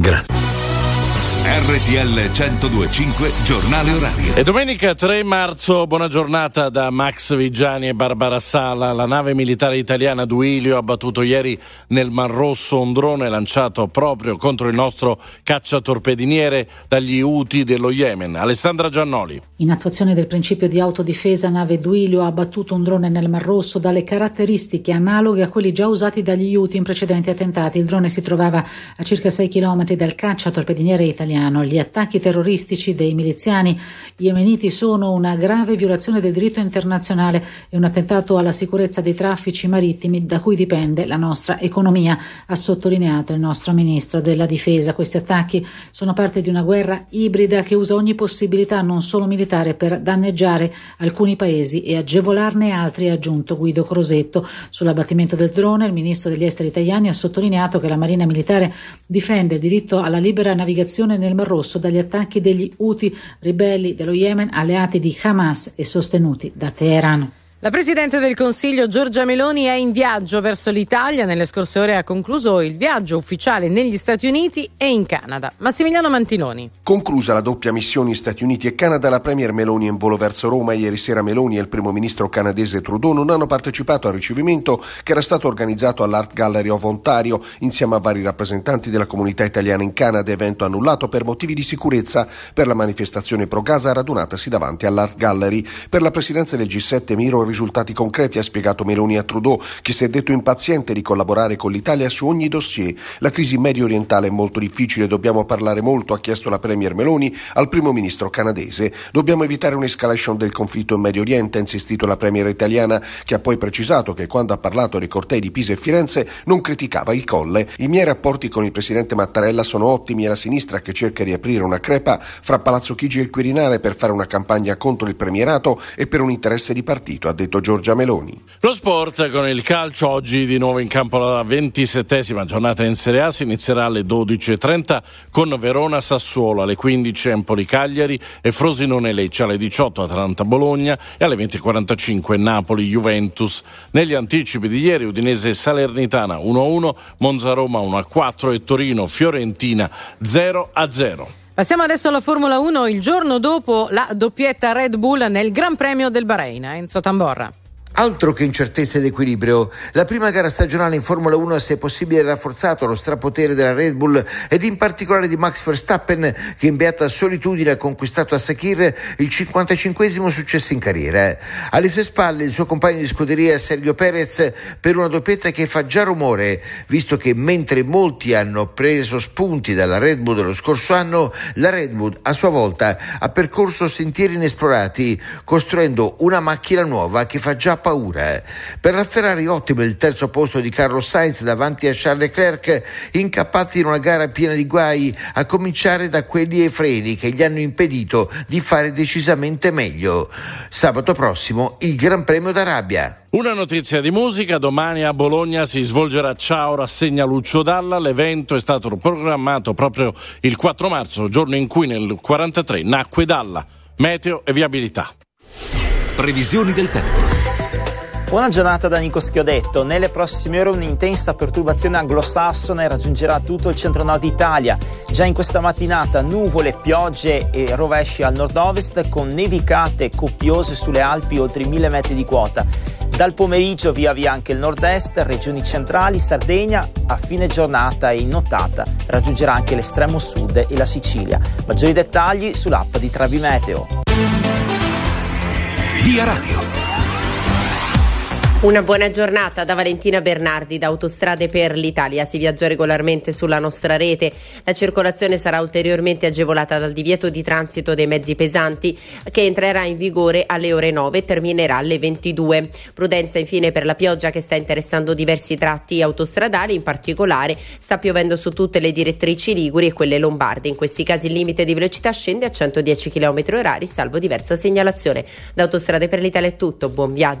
grande. RTL 1025 Giornale Orario. E domenica 3 marzo, buona giornata da Max Vigiani e Barbara Sala. La nave militare italiana Duilio ha battuto ieri nel Mar Rosso un drone lanciato proprio contro il nostro cacciatorpediniere dagli Houthi dello Yemen. Alessandra Giannoli. In attuazione del principio di autodifesa, nave Duilio ha battuto un drone nel Mar Rosso dalle caratteristiche analoghe a quelli già usati dagli Houthi in precedenti attentati. Il drone si trovava a circa 6 km dal cacciatorpediniere italiano iraniano. Gli attacchi terroristici dei miliziani yemeniti sono una grave violazione del diritto internazionale e un attentato alla sicurezza dei traffici marittimi da cui dipende la nostra economia, ha sottolineato il nostro ministro della difesa. Questi attacchi sono parte di una guerra ibrida che usa ogni possibilità, non solo militare, per danneggiare alcuni paesi e agevolarne altri, ha aggiunto Guido Crosetto. Sull'abbattimento del drone, il ministro degli esteri italiani ha sottolineato che la Marina Militare difende il diritto alla libera navigazione nel Mar Rosso dagli attacchi degli Houthi, ribelli dello Yemen alleati di Hamas e sostenuti da Teheran. La Presidente del Consiglio Giorgia Meloni è in viaggio verso l'Italia. Nelle scorse ore ha concluso il viaggio ufficiale negli Stati Uniti e in Canada. Massimiliano Mantinoni. Conclusa la doppia missione Stati Uniti e Canada, la Premier Meloni è in volo verso Roma. Ieri sera Meloni e il primo ministro canadese Trudeau non hanno partecipato al ricevimento che era stato organizzato all'Art Gallery of Ontario insieme a vari rappresentanti della comunità italiana in Canada, evento annullato per motivi di sicurezza per la manifestazione pro Gaza radunatasi davanti all'Art Gallery. Per la presidenza del G7 Miro risultati concreti, ha spiegato Meloni a Trudeau, che si è detto impaziente di collaborare con l'Italia su ogni dossier. La crisi medio orientale è molto difficile, dobbiamo parlare molto, ha chiesto la Premier Meloni al primo ministro canadese. Dobbiamo evitare un'escalation del conflitto in Medio Oriente, ha insistito la Premier italiana, che ha poi precisato che quando ha parlato dei cortei di Pisa e Firenze non criticava il colle. I miei rapporti con il presidente Mattarella sono ottimi, è la sinistra che cerca di aprire una crepa fra Palazzo Chigi e il Quirinale per fare una campagna contro il premierato e per un interesse di partito, ha detto Giorgia Meloni. Lo sport con il calcio oggi di nuovo in campo la ventisettesima giornata in Serie A si inizierà alle 12.30 con Verona Sassuolo alle 15 Empoli Cagliari e Frosinone Lecce alle 18 Atalanta Bologna e alle 20.45 Napoli Juventus. Negli anticipi di ieri Udinese Salernitana 1-1, Monza Roma 1-4 e Torino Fiorentina 0-0. Passiamo adesso alla Formula 1, il giorno dopo la doppietta Red Bull nel Gran Premio del Bahrain. Enzo Tamborra. Altro che incertezza ed equilibrio. La prima gara stagionale in Formula 1 ha se possibile rafforzato lo strapotere della Red Bull ed in particolare di Max Verstappen che in beata solitudine ha conquistato a Sakir il 55 successo in carriera. Alle sue spalle il suo compagno di scuderia Sergio Perez per una doppietta che fa già rumore, visto che mentre molti hanno preso spunti dalla Red Bull dello scorso anno, la Red Bull a sua volta ha percorso sentieri inesplorati, costruendo una macchina nuova che fa già paura. Eh. Per la Ferrari ottimo il terzo posto di Carlos Sainz davanti a Charles Leclerc, incappati in una gara piena di guai, a cominciare da quelli ai freni che gli hanno impedito di fare decisamente meglio. Sabato prossimo il Gran Premio d'Arabia. Una notizia di musica, domani a Bologna si svolgerà Ciao rassegna Lucio Dalla, l'evento è stato programmato proprio il 4 marzo, giorno in cui nel 1943 nacque Dalla, meteo e viabilità. Previsioni del tempo. Buona giornata da Nico Schiodetto. Nelle prossime ore un'intensa perturbazione anglosassone raggiungerà tutto il centro-nord Italia. Già in questa mattinata nuvole, piogge e rovesci al nord-ovest con nevicate copiose sulle Alpi oltre i 1000 metri di quota. Dal pomeriggio via via anche il nord-est, regioni centrali, Sardegna, a fine giornata e in nottata raggiungerà anche l'estremo sud e la Sicilia. Maggiori dettagli sull'app di Travi Meteo. Via Radio. Una buona giornata da Valentina Bernardi da Autostrade per l'Italia. Si viaggia regolarmente sulla nostra rete. La circolazione sarà ulteriormente agevolata dal divieto di transito dei mezzi pesanti che entrerà in vigore alle ore 9 e terminerà alle 22. Prudenza infine per la pioggia che sta interessando diversi tratti autostradali, in particolare sta piovendo su tutte le direttrici liguri e quelle lombarde. In questi casi il limite di velocità scende a 110 km h salvo diversa segnalazione. Da Autostrade per l'Italia è tutto. Buon viaggio.